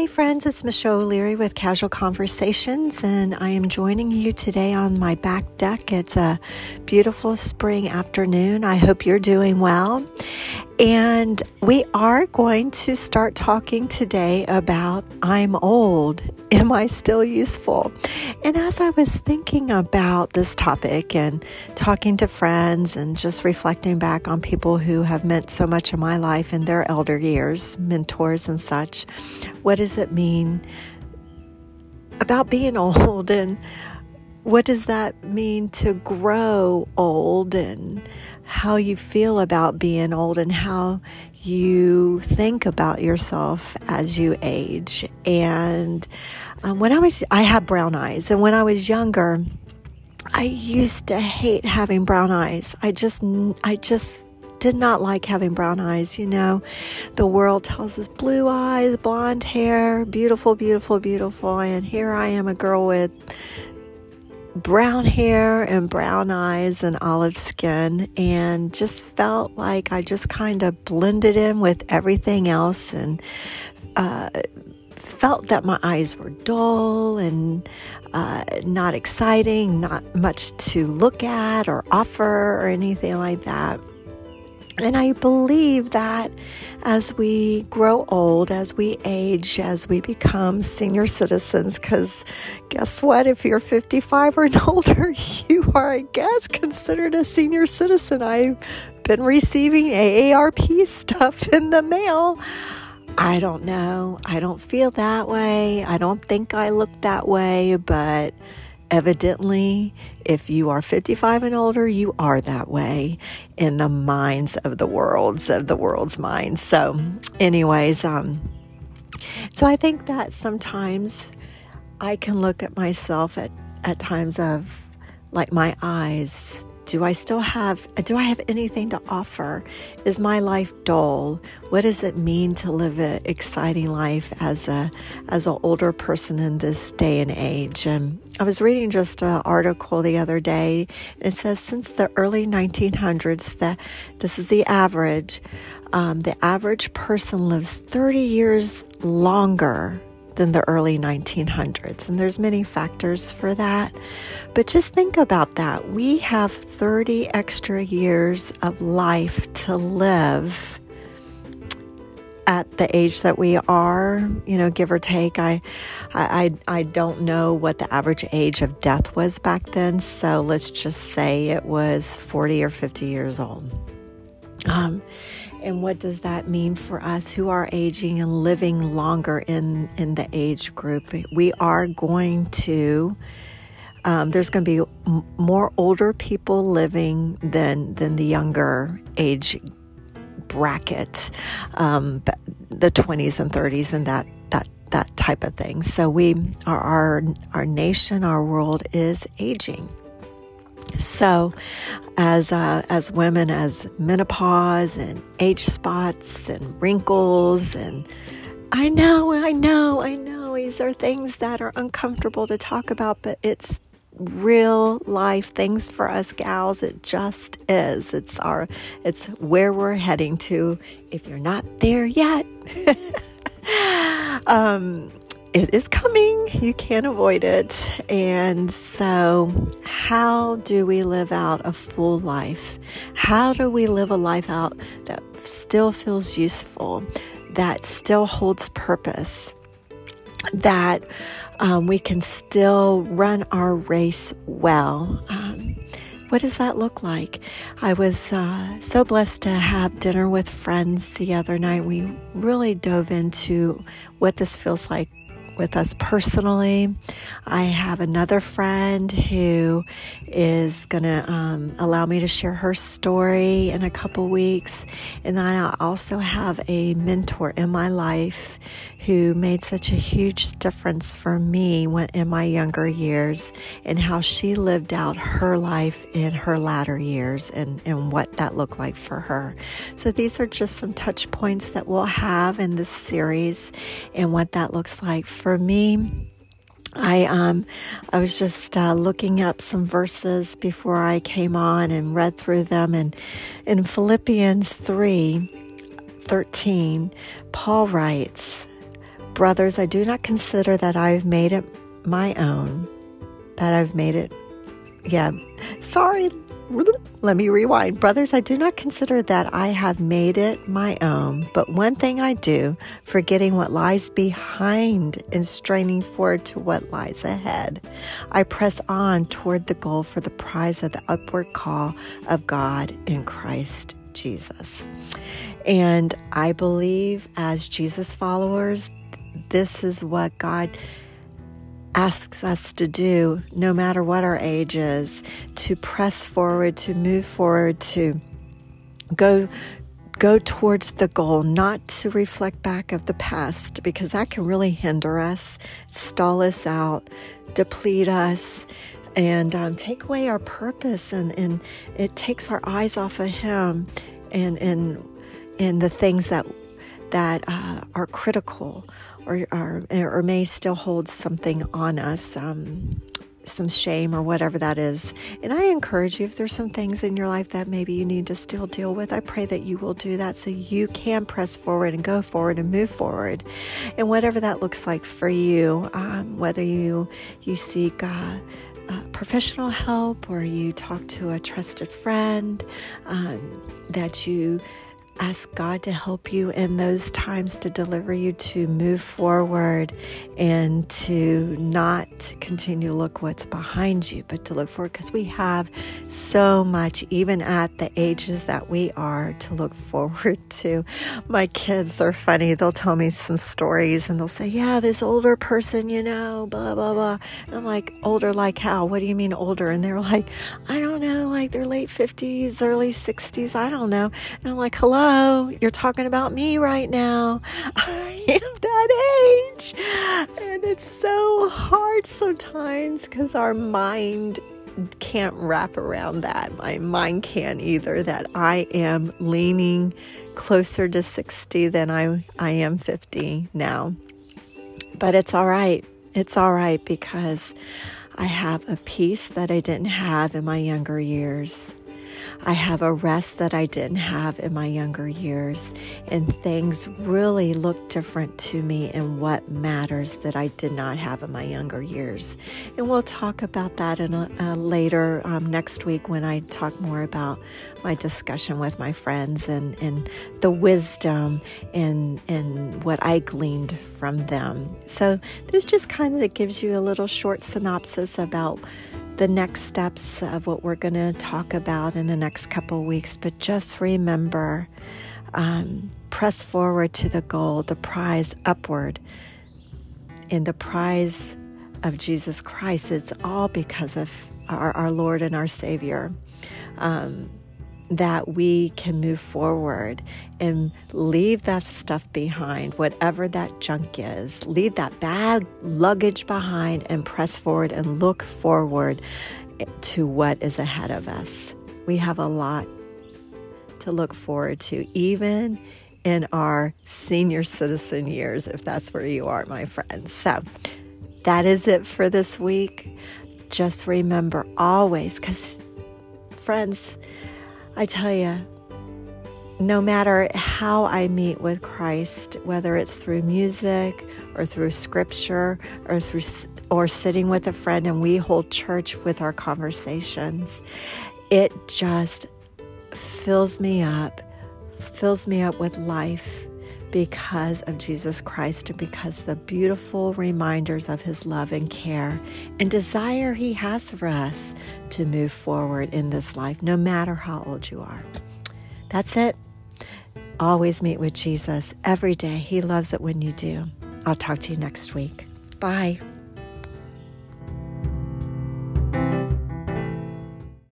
Hey, friends, it's Michelle O'Leary with Casual Conversations, and I am joining you today on my back deck. It's a beautiful spring afternoon. I hope you're doing well. And we are going to start talking today about I'm old. Am I still useful? And as I was thinking about this topic and talking to friends and just reflecting back on people who have meant so much in my life in their elder years, mentors and such, what does it mean about being old and what does that mean to grow old and how you feel about being old and how you think about yourself as you age. And um, when I was, I had brown eyes, and when I was younger, I used to hate having brown eyes. I just, I just did not like having brown eyes. You know, the world tells us blue eyes, blonde hair, beautiful, beautiful, beautiful. And here I am, a girl with brown hair and brown eyes and olive skin, and just felt like I just kind of blended in with everything else and uh, felt that my eyes were dull and uh, not exciting, not much to look at or offer or anything like that. And I believe that as we grow old, as we age, as we become senior citizens, because guess what? If you're 55 or older, you are, I guess, considered a senior citizen. I've been receiving AARP stuff in the mail. I don't know. I don't feel that way. I don't think I look that way, but Evidently, if you are 55 and older, you are that way in the minds of the worlds of the world's minds. So, anyways, um, so I think that sometimes I can look at myself at, at times of like my eyes do I still have do I have anything to offer? Is my life dull? What does it mean to live an exciting life as a as an older person in this day and age? And I was reading just an article the other day. It says since the early 1900s that this is the average. Um, the average person lives 30 years longer than the early 1900s. And there's many factors for that. But just think about that. We have 30 extra years of life to live at the age that we are, you know, give or take. I, I, I don't know what the average age of death was back then. So let's just say it was 40 or 50 years old. Um, and what does that mean for us who are aging and living longer in, in the age group? We are going to, um, there's going to be m- more older people living than, than the younger age bracket, um, the 20s and 30s and that, that, that type of thing. So we, our, our, our nation, our world is aging. So, as uh, as women, as menopause and age spots and wrinkles, and I know, I know, I know, these are things that are uncomfortable to talk about, but it's real life things for us gals. It just is. It's our, it's where we're heading to. If you're not there yet. um, it is coming. You can't avoid it. And so, how do we live out a full life? How do we live a life out that still feels useful, that still holds purpose, that um, we can still run our race well? Um, what does that look like? I was uh, so blessed to have dinner with friends the other night. We really dove into what this feels like with us personally. I have another friend who is going to um, allow me to share her story in a couple weeks. And then I also have a mentor in my life who made such a huge difference for me when, in my younger years and how she lived out her life in her latter years and, and what that looked like for her. So these are just some touch points that we'll have in this series and what that looks like for me. I um I was just uh, looking up some verses before I came on and read through them and in Philippians 3 13 Paul writes Brothers, I do not consider that I've made it my own, that I've made it. Yeah, sorry. Let me rewind. Brothers, I do not consider that I have made it my own, but one thing I do, forgetting what lies behind and straining forward to what lies ahead, I press on toward the goal for the prize of the upward call of God in Christ Jesus. And I believe as Jesus followers, this is what God asks us to do, no matter what our age is, to press forward, to move forward, to go go towards the goal, not to reflect back of the past, because that can really hinder us, stall us out, deplete us, and um, take away our purpose, and, and it takes our eyes off of Him and and and the things that that uh, are critical or, or, or may still hold something on us, um, some shame or whatever that is. And I encourage you, if there's some things in your life that maybe you need to still deal with, I pray that you will do that so you can press forward and go forward and move forward. And whatever that looks like for you, um, whether you you seek. Uh, uh, professional help or you talk to a trusted friend, um, that you ask God to help you in those times to deliver you to move forward and to not continue to look what's behind you, but to look forward because we have so much, even at the ages that we are, to look forward to. My kids are funny. They'll tell me some stories and they'll say, Yeah, this older person, you know, blah, blah, blah. And I'm like, Older, like how? What do you mean older? And they're like, I don't know, like they're late 50s, early 60s. I don't know. And I'm like, Hello you're talking about me right now. I am that age. And it's so hard sometimes because our mind can't wrap around that. My mind can't either, that I am leaning closer to 60 than I, I am 50 now. But it's all right. It's all right because I have a peace that I didn't have in my younger years. I have a rest that I didn't have in my younger years, and things really look different to me in what matters that I did not have in my younger years. And we'll talk about that in a, a later um, next week when I talk more about my discussion with my friends and, and the wisdom and, and what I gleaned from them. So, this just kind of gives you a little short synopsis about the next steps of what we're going to talk about in the next couple weeks. But just remember um, press forward to the goal, the prize upward. In the prize of Jesus Christ, it's all because of our, our Lord and our Savior. Um, that we can move forward and leave that stuff behind, whatever that junk is. Leave that bad luggage behind and press forward and look forward to what is ahead of us. We have a lot to look forward to, even in our senior citizen years, if that's where you are, my friends. So that is it for this week. Just remember always, because, friends, I tell you, no matter how I meet with Christ, whether it's through music or through scripture or through or sitting with a friend and we hold church with our conversations, it just fills me up, fills me up with life because of Jesus Christ and because the beautiful reminders of his love and care and desire he has for us to move forward in this life, no matter how old you are. That's it. Always meet with Jesus every day. He loves it when you do. I'll talk to you next week. Bye.